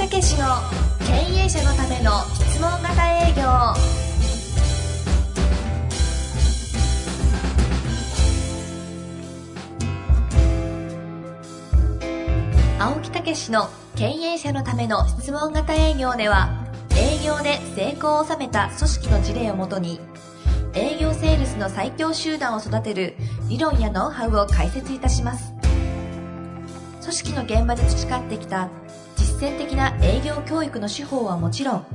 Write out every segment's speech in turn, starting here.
武史の経営者のための質問型営業青木武史の経営者のための質問型営業では営業で成功を収めた組織の事例をもとに営業セールスの最強集団を育てる理論やノウハウを解説いたします。組織の現場で培ってきた践的な営業教育の手法はもちろん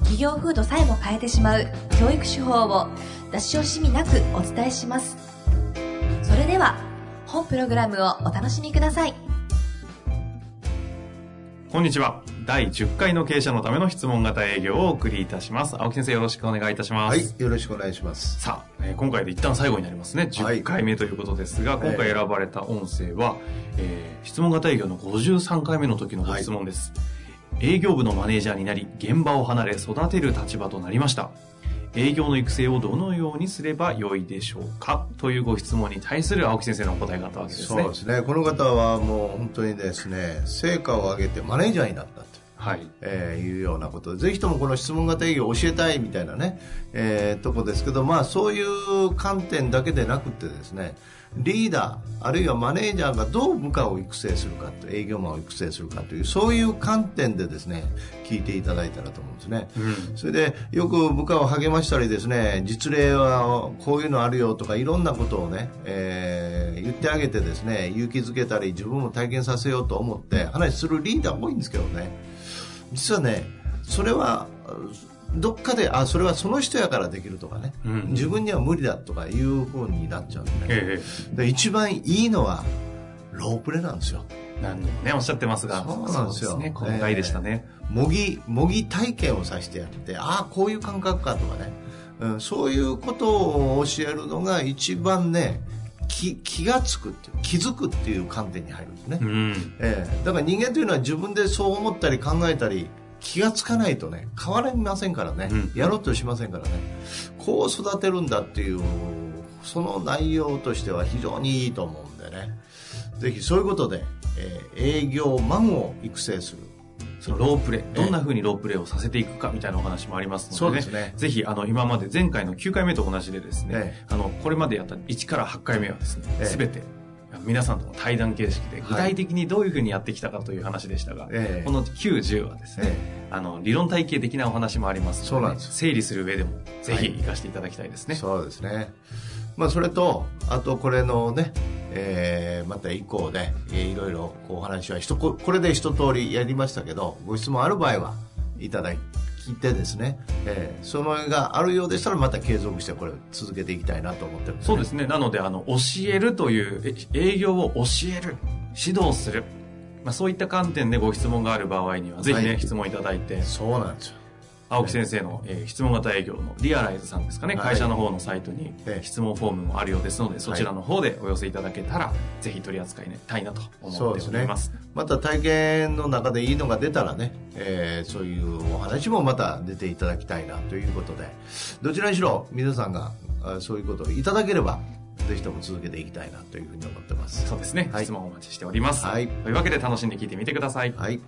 企業風土さえも変えてしまう教育手法を出し惜しみなくお伝えしますそれでは本プログラムをお楽しみくださいこんにちは。第10回の経営者のための質問型営業をお送りいたします。青木先生よろしくお願いいたします。はい、よろしくお願いします。さあ、えー今回で一旦最後になりますね。はい10回目ということですが、今回選ばれた音声は、えー質問型営業の53回目の時のご質問です。営業部のマネージャーになり、現場を離れ育てる立場となりました。営業の育成をどのようにすればよいでしょうか？というご質問に対する青木先生のお答えがあったわけですね。そうですね。この方はもう本当にですね、成果を上げてマネージャーになったと。はい。えーいうようなことで、ぜひともこの質問型営業を教えたいみたいなね、えーとこですけど、まあそういう観点だけでなくてですね、リーダー、あるいはマネージャーがどう部下を育成するかと、営業マンを育成するかという、そういう観点でですね、聞いていただいたらと思うんですね。うん。それでよく部下を励ましたりですね実例はこういうのあるよとかいろんなことをね、えー言ってあげてですね勇気づけたり自分も体験させようと思って話するリーダー多いんですけどね実はねそれはどっかであそれはその人やからできるとかね、うん。自分には無理だとかいうふうになっちゃうんでで一番いいのはロープレなんですよ。え何度もね、おっしゃってますが。そうなんですよ。ね。この回でしたね。模擬模擬体験をさせてやってああこういう感覚かとかね、うん、そういうことを教えるのが一番ね気気がつくっていう気づくっていう観点に入るんですね、うん。ええ。だから人間というのは自分でそう思ったり考えたり気がつかないとね変わりませんからね、うん。やろうとしませんからね。こう育てるんだっていうその内容としては非常にいいと思うんでね。ぜひそういうことで、えー営業マンを育成するそのロープレイ、どんな風にロープレイをさせていくかみたいなお話もありますのでね。ね。ぜひ、あの、今まで前回の9回目と同じでですね、えあの、これまでやった1から8回目はですね、ええ。すべて、皆さんとの対談形式で具体的にどういう風にやってきたかという話でしたが、ええ。この9、10はですね、えあの、理論体系的なお話もありますので、そうなんです。整理する上でも、ぜひはい。活かしていただきたいですね。そうですね。まあ、それと、あとこれのね、えーまた以降で、えーいろいろお話は一こ、これで一通りやりましたけど、ご質問ある場合はいただいてですね、えーそのがあるようでしたらまた継続してこれを続けていきたいなと思ってるね。そうですね。なので、あの、教えるという、え営業を教える、指導する、まあ、そういった観点でご質問がある場合には、ぜひね、はい質問いただいて、そうなんですよ。青木先生の、えー質問型営業のリアライズさんですかね、はい会社の方のサイトにええ質問フォームもあるようですので、そちらの方でお寄せいただけたら、ぜひ取り扱いたいなと思っております。また体験の中でいいのが出たらね、えーそういうお話もまた出ていただきたいなということで、どちらにしろ皆さんがあそういうことをいただければ、ぜひとも続けていきたいなというふうに思ってます。そうですね、はい質問お待ちしております。はいというわけで楽しんで聞いてみてください。はい。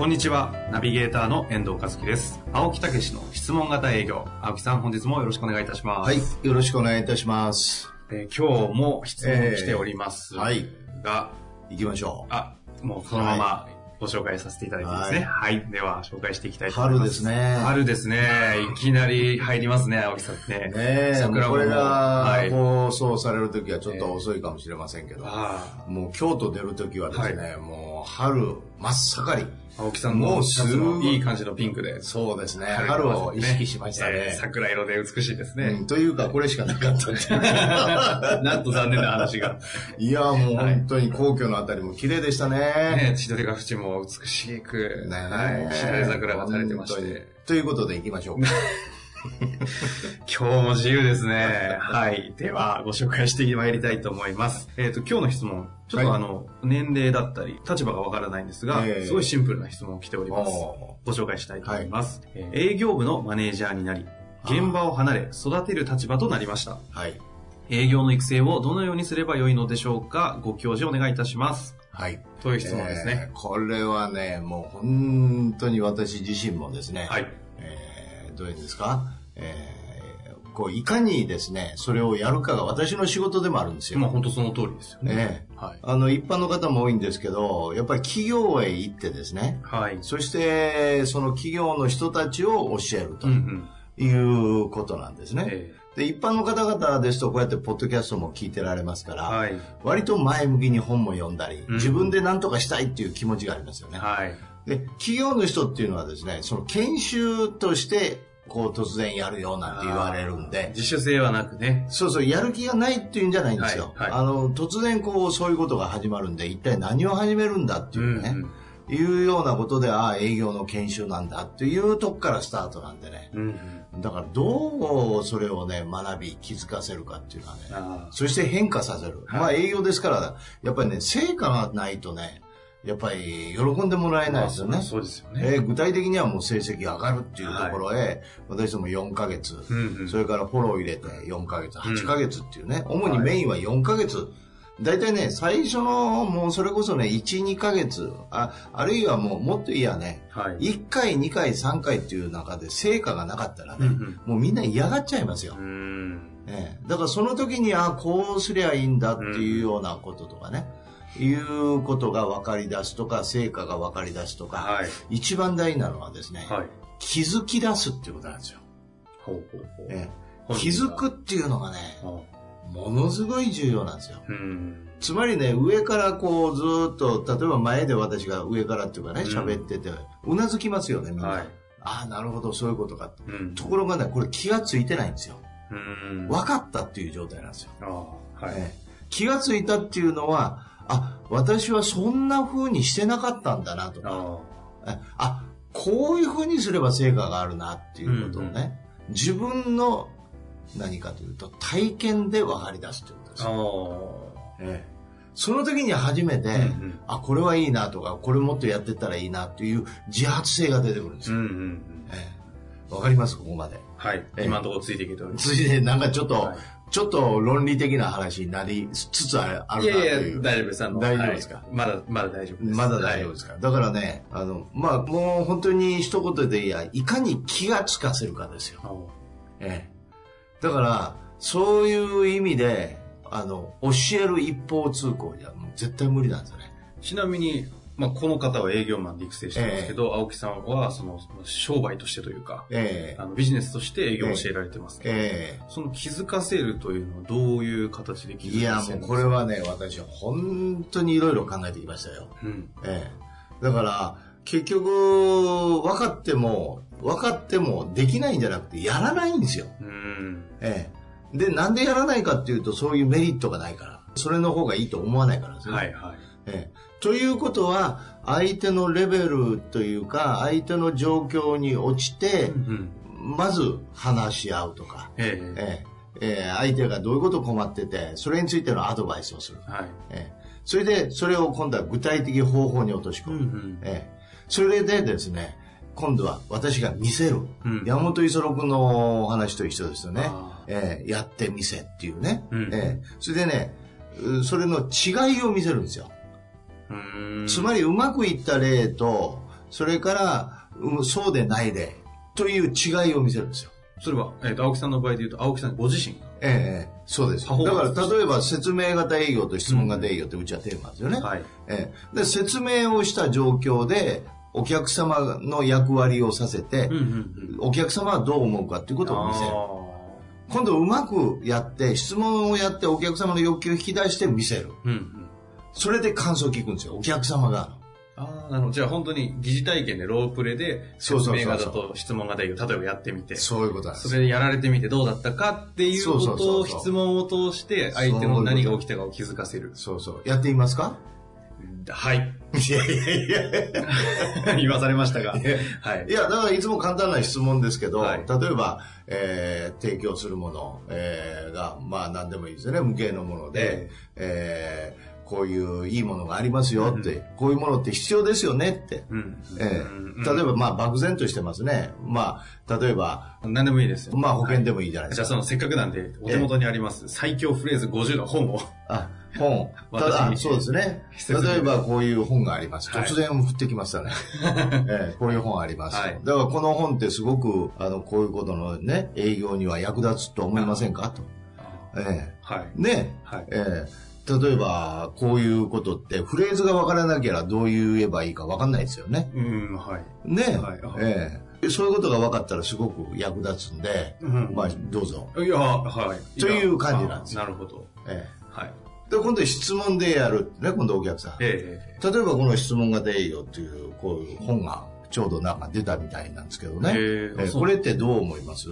こんにちは、ナビゲーターの遠藤和樹です。青木武の質問型営業。青木さん、本日もよろしくお願いいたします。はい。よろしくお願いいたします。えー今日も質問来ておりますが、えーはい行きましょう。あ、もうそのままご紹介させていただいていいですね？はい。では、紹介していきたいと思います。春ですね春ですね。いきなり入りますね、青木さんね。ねえ、桜もこれがはい放送される時はちょっと遅いかもしれませんけど、あもう京都出る時はですね、もう春真っ盛り。あ、青木さんのもうシャツすごいのいい感じのピンクで。そうですね。春を意識しましたね。えー桜色で美しいですうねん。というか、これしかなかった なんと残念な話が。いや、もう本当に皇居のあたりも綺麗でしたね。ね、千鳥ヶ淵も美しく、ねはい、しだれ桜が垂れてまして。ということで行きましょうか。今日も自由ですね。はい。では、ご紹介してまいりたいと思います。えっ、と、今日の質問。ちょっとはいあの、年齢だったり、立場がわからないんですが、ええすごいシンプルな質問を来ております。おご紹介したいと思います。えー営業部のマネージャーになり、現場を離れ、育てる立場となりました。ーはい。営業の育成をどのようにすればよいのでしょうか？ご教示お願いいたします。はい。という質問ですね。えーこれはね、もう本当に私自身もですね、はい。えーどういうんですか、えーこういかにですね、それをやるかが私の仕事でもあるんですよ。まあ本当その通りですよね。ねはい。あの、一般の方も多いんですけど、やっぱり企業へ行ってですね、はい。そして、その企業の人たちを教えるとうんうん。いうことなんですね。えで、一般の方々ですと、こうやってポッドキャストも聞いてられますから、ーはい。割と前向きに本も読んだり、うん自分で何とかしたいっていう気持ちがありますよね。はい。で、企業の人っていうのはですね、その研修として、こう突然やるよなんて言われるんで、自主性はなくね。そうそう、やる気がないっていうんじゃないんですよ。はいはいあの、突然こう、そういうことが始まるんで、一体何を始めるんだっていうね、んいうようなことで、ああ、営業の研修なんだっていうとこからスタートなんでね。うん。うん。だから、どうそれをね、学び、気づかせるかっていうのはね、あそして変化させる。はいまあ営業ですから、やっぱりね、成果がないとね、やっぱり喜んでもらえないですよね。そうですよね。えー具体的にはもう成績上がるっていうところへ、私ども4ヶ月、うんうんそれからフォロー入れて4ヶ月、うん8ヶ月っていうね、主にメインは4ヶ月。大体ね、最初のもうそれこそね、1、2ヶ月、あ、あるいはもうもっといいやね、はい。1回、2回、3回っていう中で成果がなかったらね、うんうんもうみんな嫌がっちゃいますよ。うん。ええだからその時に、あこうすりゃいいんだっていうようなこととかね、いうことが分かり出すとか、成果が分かり出すとか、はい。一番大事なのはですね、はい。気づき出すっていうことなんですよ。ほうほうほう。ええ本人が気づくっていうのがね、あものすごい重要なんですよ。うん。つまりね、上からこうずーっと、例えば前で私が上からっていうかね、うん喋ってて、うなずきますよね、みんな。はい。ああ、なるほど、そういうことか。うん。ところがね、これ気がついてないんですよ。うん。分かったっていう状態なんですよ。はい。ええ気がついたっていうのは、あ、私はそんな風にしてなかったんだなとか、あこういう風にすれば成果があるなっていうことをね、自分の何かというと体験で分かり出すということですよ。あ。ええその時に初めて、うんうんあ、これはいいなとか、これもっとやってったらいいなっていう自発性が出てくるんですよ。うんうんうん。ええわかります？ここまで。はい。ええ今のところついていけております。ついでなんかちょっと、はいちょっと論理的な話になりつつあるなといやいや、いう。大丈夫です。大丈夫ですか？はいまだ、まだ大丈夫です。まだ大丈夫ですか、だからね、あの、まあ、もう本当に一言でいや、いかに気がつかせるかですよ。はい。ええ。だから、そういう意味で、あの、教える一方通行じゃもう絶対無理なんですよね。ちなみに、まあ、この方は営業マンで育成してますけど、青木さんは、その、商売としてというか、ええあのビジネスとして営業を教えられてますけど、えその気づかせるというのはどういう形で気えいや、づか？せるもうこれはね、私は本当にいろいろ考えてきましたよ。うん。ええ。だから、結局、分かっても、分かってもできないんじゃなくて、やらないんですよ。うん。ええ。で、なんでやらないかっていうと、そういうメリットがないから。それの方がいいと思わないからですね。はいはい。ええ。ということは、相手のレベルというか、相手の状況に落ちてう、ん。まず話し合うとか、えええ相手がどういうこと困ってて、それについてのアドバイスをする。はい。ええそれで、それを今度は具体的方法に落とし込む。ん。ええそれでですね、今度は私が見せる。うん山本五十六のお話と一緒ですよねあ。ええやってみせっていうね。うんええそれでね、うそれの違いを見せるんですよ。うん。つまりうまくいった例と、それから、うんそうでない例という違いを見せるんですよ。それは、えっ、と、青木さんの場合で言うと、青木さんご自身が？ええええそうです。だから例えば説明型営業と質問型営業ってうちはテーマですよね。はい。ええで説明をした状況でお客様の役割をさせて、うんうんお客様はどう思うかっていうことを見せる。今度うまくやって、質問をやってお客様の欲求を引き出して見せる。うんうん。それで感想を聞くんですよ、お客様が。ああ、なるほど。じゃあ本当に疑似体験でロープレで、説明型と質問型営業、例えばやってみて、そういうことなんです。それでやられてみてどうだったかっていうことを質問を通して相手の何が起きたかを気づかせる。そうそう。やってみますか？はい。いやいやいや言わされましたが。はいい。や、だからいつも簡単な質問ですけど、はい例えば、えー提供するもの、えーが、まあ何でもいいですよね、無形のもので、えーこういういいものがありますよって、こういうものって必要ですよねって。うん。えうんえ例えば、まあ、漠然としてますね。まあ、例えば、何でもいいですよ。まあ、保険でもいいじゃないですか。じゃあそのせっかくなんで、お手元にあります、最強フレーズ50の本を。あ、本。た私だ、あそうですね。例えばこういう本があります。はい突然降ってきましたね。ええこういう本あります。はいだからこの本ってすごく、あの、こういうことのね、営業には役立つと思いませんか？と。えはい。えね。はい。ええ例えば、こういうことって、フレーズがわからなきゃどう言えばいいかわかんないですよね。うん、はい。ね。はいはいええそういうことが分かったらすごく役立つんで、うんまあ、どうぞ。いや、はい。という感じなんですあなるほど。えはい。えで、今度質問でやる。ね、今度お客さん。ええ例えばこの質問型営業っていう、こういう本がちょうどなんか出たみたいなんですけどね。へええこれってどう思います？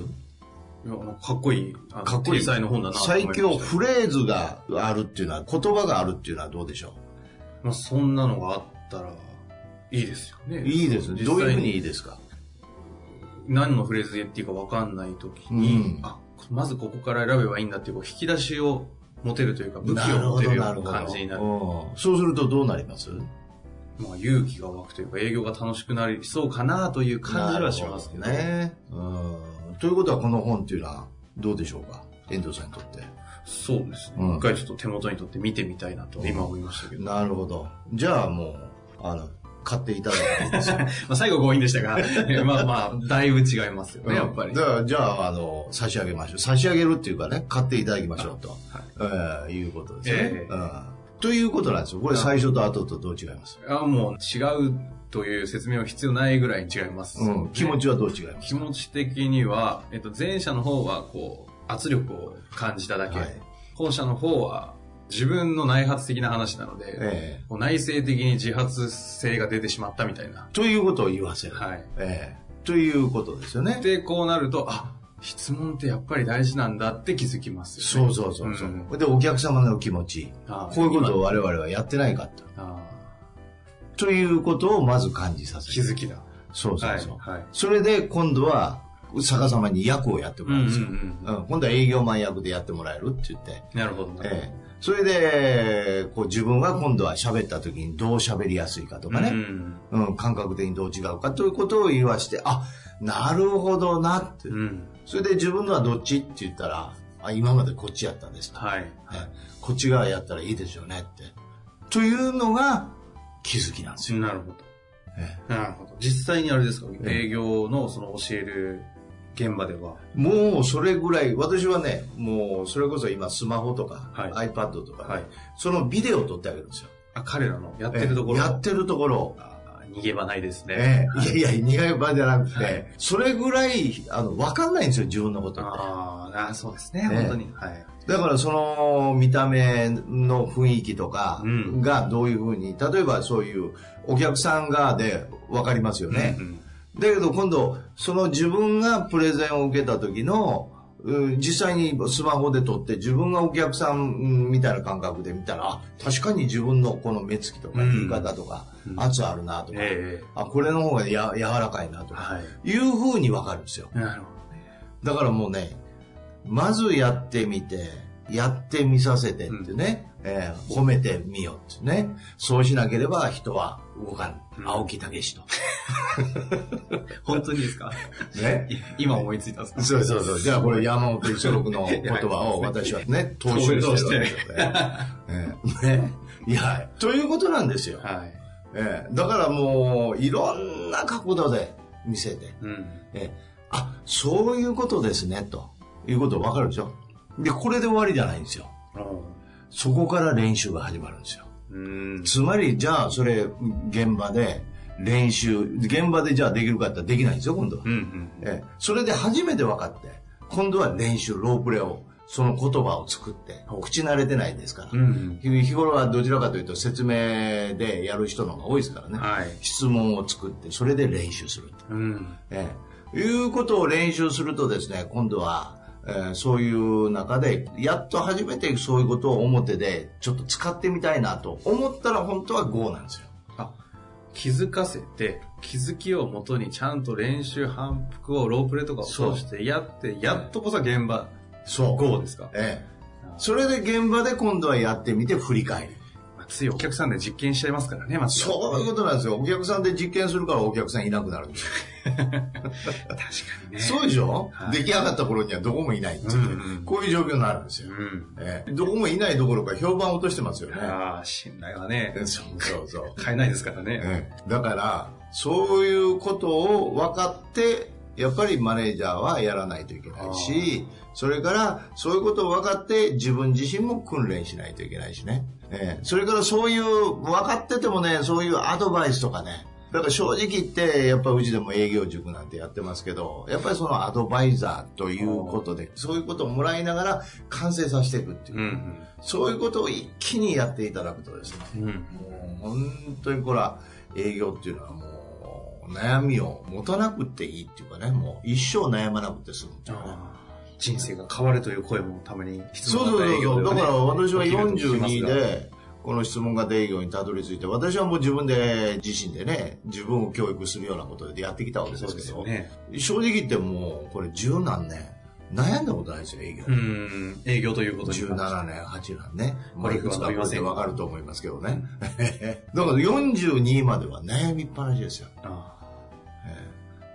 いやかっこいい、かっこいい。天才の本だな最強フレーズがあるっていうのは、言葉があるっていうのはどうでしょまあ、そんなのがあったら、いいですよね。ういいですね。どういうふうにいいですか？何のフレーズで言っていいか分かんないときに、うん。あ、まずここから選べばいいんだっていう、引き出しを持てるというか、武器を持てるような感じになる。うん。そうするとどうなります？まあ、勇気が湧くというか、営業が楽しくなりそうかなという感じはしますけど。ね。うん。ということはこの本っていうのはどうでしょうか？遠藤さんにとって。そうですね。うん一回ちょっと手元に取って見てみたいなと今思いましたけど。なるほど。じゃあもう、あの、買っていただいて まあ最後強引でしたが、まあまあ、だいぶ違いますよね、やっぱり。だから、じゃあ、あの、差し上げましょう。差し上げるっていうかね、買っていただきましょうと、はいえーいうことですね、ええうん。ということなんですよ。これ最初と後とどう違います、あもう違うという説明は必要ないぐらいに違います、うん、気持ちはどう違います？気持ち的には、えっと、前者の方はこう圧力を感じただけ、はい後者の方は自分の内発的な話なので、えこう内省的に自発性が出てしまったみたいなえ。ということを言わせる。はい。ええということですよね。で、こうなると、あ、質問ってやっぱり大事なんだって気づきますよね。そうそうそうそう、うんで、お客様の気持ち。あこういうことを我々はやってないかと。あということをまず感じさせる。気づきだ。そうそうそう。はい。はいそれで今度は逆さまに役をやってもらうんですよ。うんうんうん今度は営業マン役でやってもらえるって言って。なるほどなるほど。ええそれで、こう自分が今度は喋った時にどう喋りやすいかとかね、うんうん感覚的にどう違うかということを言わして、あ、なるほどなって。うん。それで自分のはどっちって言ったら、あ、今までこっちやったんですと。はい。ねこっち側やったらいいですよねって。というのが気づきなんですよ。なるほど。えなるほど。実際にあれですか、え営業のその教える現場では。えもうそれぐらい、私はね、もうそれこそ今スマホとか、はい iPad とか、はい。そのビデオを撮ってあげるんですよ。あ、彼らのやってるところ。ええやってるところ逃げ場ないですね。ええはいいやいや、苦い場じゃなくて、はいそれぐらい、あの、わかんないんですよ、自分のことって。あーあー、そうですね、ええ本当に。はい。だからその見た目の雰囲気とかうんがどういうふうに、例えばそういうお客さん側でわかりますよね。うんだけど今度、その自分がプレゼンを受けた時の、うん実際にスマホで撮って自分がお客さんうんみたいな感覚で見たら、あ確かに自分のこの目つきとかうん言い方とか、うん圧あるなとか、ええあ、これの方がや柔らかいなとか、はい。いうふうにわかるんですよ。なるほだからもうね、まずやってみて、やってみさせてってね、えー褒めてみようってね。そうしなければ人は動かん。うん青木武と。ど。本当にですか？ね。い今思いついたんですか？そうそうそう。じゃあこれ山本五十六の 言葉を私はね、踏襲してるわけでね。ね。いや、ということなんですよ。はい。えーだからもう、いろんな角度で見せて、うん。えーあ、そういうことですね、ということ分かるでしょ？で、これで終わりじゃないんですよ。そこから練習が始まるんですよ。うん。つまり、じゃあ、それ、現場で練習、現場でじゃあできるかってできないんですよ、今度は。うんうん。ええそれで初めて分かって、今度は練習、ロープレを、その言葉を作って、口慣れてないですから。うん。日日頃はどちらかというと説明でやる人の方が多いですからね。はい。質問を作って、それで練習すると。うん。ええいうことを練習するとですね、今度は、えーそういう中で、やっと初めてそういうことを表でちょっと使ってみたいなと思ったら本当は GO なんですよ。あ、気づかせて、気づきをもとにちゃんと練習反復をロープレとかを通してやって、やっとこそ現場、そう。GO ですか？ええそれで現場で今度はやってみて振り返る。まあ熱いお客さんで実験しちゃいますからね、まずは。そういうことなんですよ。お客さんで実験するからお客さんいなくなるんですよ。確かにね。そうでしょ、はい出来上がった頃にはどこもいないっていう、うんうんこういう状況になるんですよ。うん。ええどこもいないどころか評判を落としてますよね。ああ、信頼はね、そうそうそう。買えないですからね。ええだから、そういうことを分かって、やっぱりマネージャーはやらないといけないし、それから、そういうことを分かって、自分自身も訓練しないといけないしね。ええそれからそういう、分かっててもね、そういうアドバイスとかね、だから正直言って、やっぱうちでも営業塾なんてやってますけど、やっぱりそのアドバイザーということで、そういうことをもらいながら完成させていくっていう。うんそういうことを一気にやっていただくとですね、うん。うん。もう本当にこれは営業っていうのはもう悩みを持たなくていいっていうかね、もう一生悩まなくて済むっていうかね。ああ人生が変わるという声もたまに質そうそうそうそう。だから私は42で、で、この質問型営業にたどり着いて、私はもう自分で、自身でね、自分を教育するようなことでやってきたわけですけど、ね。正直言ってもう、これ十何年、悩んだことないですよ、営業。うん。営業ということに。17年、8年ね。ゴルフは伸びませんわかると思いますけどね。だから42までは悩みっぱなしですよ。あええ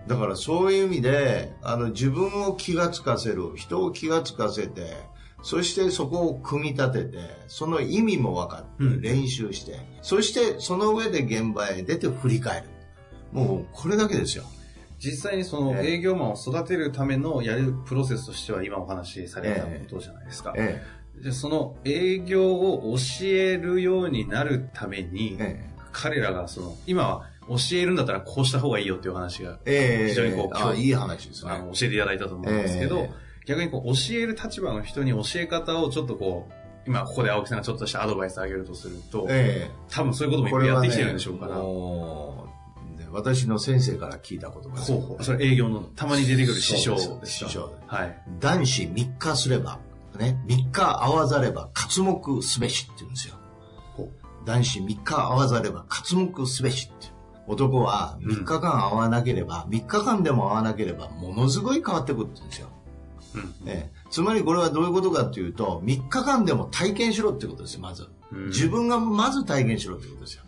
だからそういう意味で、あの自分を気がつかせる、人を気がつかせて、そしてそこを組み立てて、その意味も分かってうん練習して、そしてその上で現場へ出て振り返る。もうこれだけですよ。実際にそのええ営業マンを育てるためのやるプロセスとしては今お話しされたことじゃないですか。えでその営業を教えるようになるためにえ、え彼らがその、今は教えるんだったらこうした方がいいよっていう話が、えええ非常にこうあいい話ですねあ。の教えていただいたと思うんですけど、え逆にこう教える立場の人に教え方をちょっとこう、今ここで青木さんがちょっとしたアドバイスあげるとすると、ええ多分そういうこともいっぱいやってきてるんでしょうから。私の先生から聞いた言葉ですほう。それ営業のたまに出てくる師匠で師匠ではい。男子3日すれば、ね、3日合わざれば活目すべしって言うんですよ。ほ男子3日合わざれば活目すべしって。男は3日間会わなければ、3日間でも会わなければ、ものすごい変わってくるんですよ。うんええつまりこれはどういうことかっていうと、3日間でも体験しろってことですよ、まず。うん自分がまず体験しろってことですよ。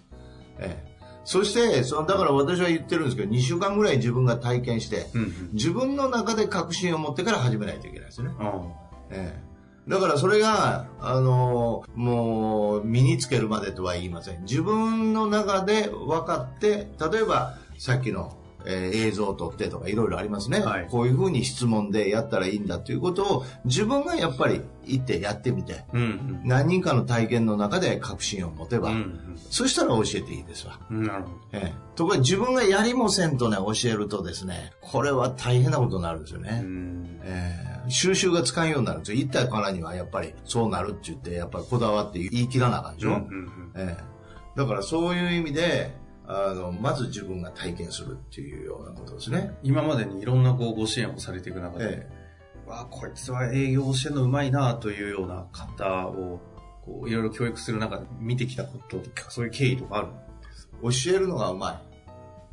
ええそして、そのだから私は言ってるんですけど、2週間ぐらい自分が体験して、うんうん。自分の中で確信を持ってから始めないといけないですよね。あええだからそれが、あのもう、身につけるまでとは言いません。自分の中で分かって、例えば、さっきの、えー映像を撮ってとかいろいろありますね、はいこういうふうに質問でやったらいいんだということを自分がやっぱり行ってやってみて、あうん何人かの体験の中で確信を持てば、うん。うんそしたら教えていいですわ。うん。なるほど。ええところが自分がやりもせんとね、教えるとですね、これは大変なことになるんですよね。うん。えー収集がつかんようになるんですよ。言ったからにはやっぱりそうなるって言って、やっぱりこだわって言い切らなあかんでしょ。うんうんえーだからそういう意味で、あの、まず自分が体験するっていうようなことですね。今までにいろんなこうご支援をされていく中で、えわあ、こいつは営業教えるのうまいなというような方を、こう、いろいろ教育する中で見てきたこととか、そういう経緯とかある教えるのがうまい。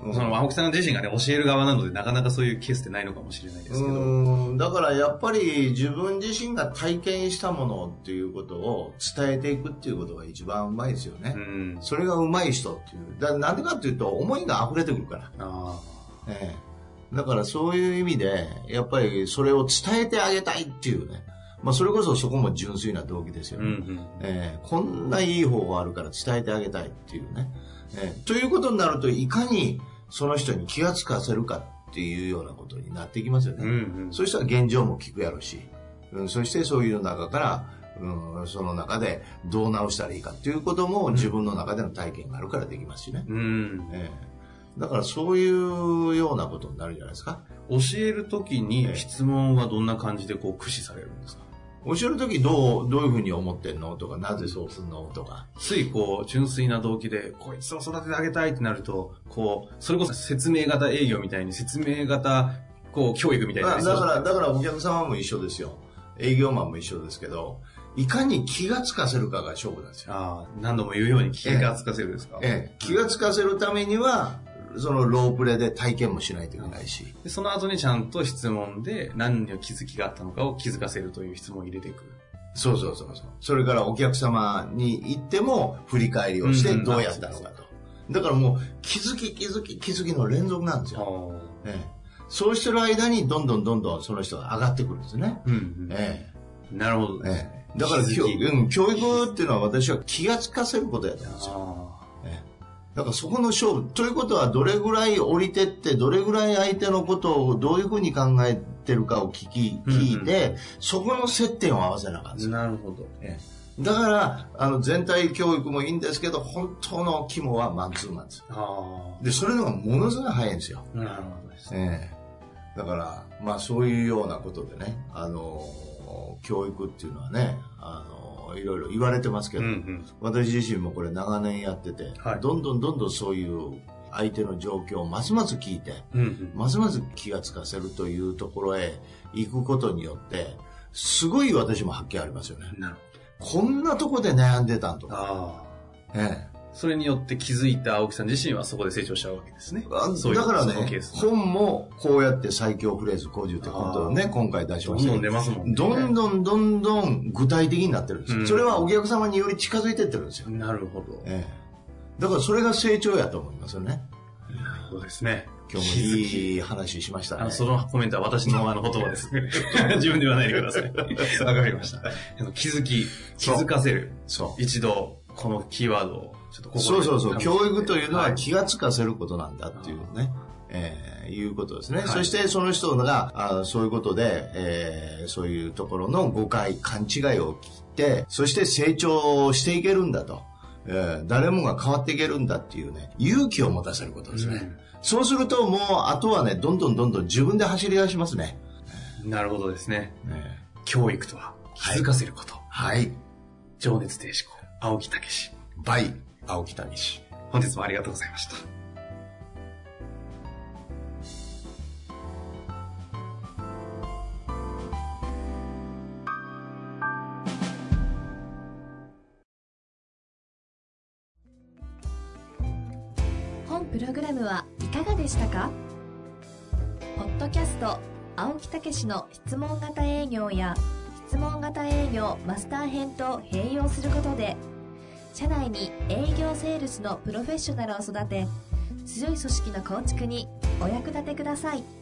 うんその青木さん自身がね、教える側なので、なかなかそういうケースってないのかもしれないですけど。うんだからやっぱり自分自身が体験したものっていうことを伝えていくっていうことが一番うまいですよね。うん。それがうまい人っていう。だなんでかっていうと思いが溢れてくるから。あええ、だからそういう意味で、やっぱりそれを伝えてあげたいっていうね。まあそれこそそこも純粋な動機ですあ。よね。うんうん。ええこんないい方法あるから伝えてあげたいっていうね。ええということになると、いかにその人に気がつかせるかっていうようなことになってきますよね。うんうん。そうしたら現状も聞くやろし、うん、そしてそういう中から、うん、その中でどう直したらいいかっていうことも自分の中での体験があるからできますしね。うん。ええだからそういうようなことになるんじゃないですか。教えるときに質問はどんな感じでこう駆使されるんですか？教えるときどう、どういうふうに思ってんの？とか、なぜそうすんの？とか。ついこう、純粋な動機で、こいつを育ててあげたいってなると、こう、それこそ説明型営業みたいに説明型、こう、教育みたいな。だだから、だからお客様も一緒ですよ。営業マンも一緒ですけど、いかに気がつかせるかが勝負なんですよ。ああ、何度も言うように気がつかせるですか、ええ、気がつかせるためには、そのロープレで体験もしないといけないし。でその後にちゃんと質問で何に気づきがあったのかを気づかせるという質問を入れていく。そうそうそうそう。それからお客様に行っても振り返りをしてどうやったのかと。だからもう気づき気づき気づきの連続なんですよ。ええ、そうしてる間にどんどんどんどんその人が上がってくるんですね。うんうんえなるほど。えええ、だから教,、うん、教育っていうのは私は気がつかせることやと思うんですよ。ええだからそこの勝負。ということは、どれぐらい降りてって、どれぐらい相手のことをどういうふうに考えてるかを聞き、聞いて、うんそこの接点を合わせなあかんですよ。なるほど。ええだから、あの、全体教育もいいんですけど、本当の肝はマンツーマンです。あで、それのがものすごい早いんですよ。あ。なるほどですね。ええだから、まあそういうようなことでね、あの、教育っていうのはね、あの、いろいろ言われてますけど、うんうん。私自身もこれ長年やってて、はいどんどんどんどんそういう相手の状況をますます聞いて、うんうん。ますます気がつかせるというところへ行くことによって、すごい私も発見ありますよね。こんなとこで悩んでたんと。か。ああ。えそれによって気づいた青木さん自身はそこで成長しちゃうわけですね。だからね本もこうやって最強フレーズ講じて今度ね、今回出しましたどんどん出ますもんね。どんどんどんどん具体的になってるんですよ。うんそれはお客様により近づいてってるんですよ。なるほど。ええだからそれが成長やと思いますよね。そうですね。今日もいい話しましたね。そのコメントは私のあの言葉です。自分で言わないでください。わかりました。気づき、気づかせる。そう。一度、このキーワードを、ちょっとここでそうそうそう。教育というのははい気がつかせることなんだっていうね。えーいうことですね。はいそしてその人があそういうことで、えーそういうところの誤解、勘違いを切って、そして成長していけるんだと。えー誰もが変わっていけるんだっていうね、勇気を持たせることですね。うんそうするともう、あとはね、どんどんどんどん自分で走り出しますね。なるほどですね。え教育とは、気づかせること。はい。情熱停止校、青木武史。バイ、青木谷氏。本日もありがとうございました。本プログラムはいかがでしたか？ポッドキャスト青木武しの質問型営業や質問型営業マスター編と併用することで社内に営業セールスのプロフェッショナルを育て強い組織の構築にお役立てください。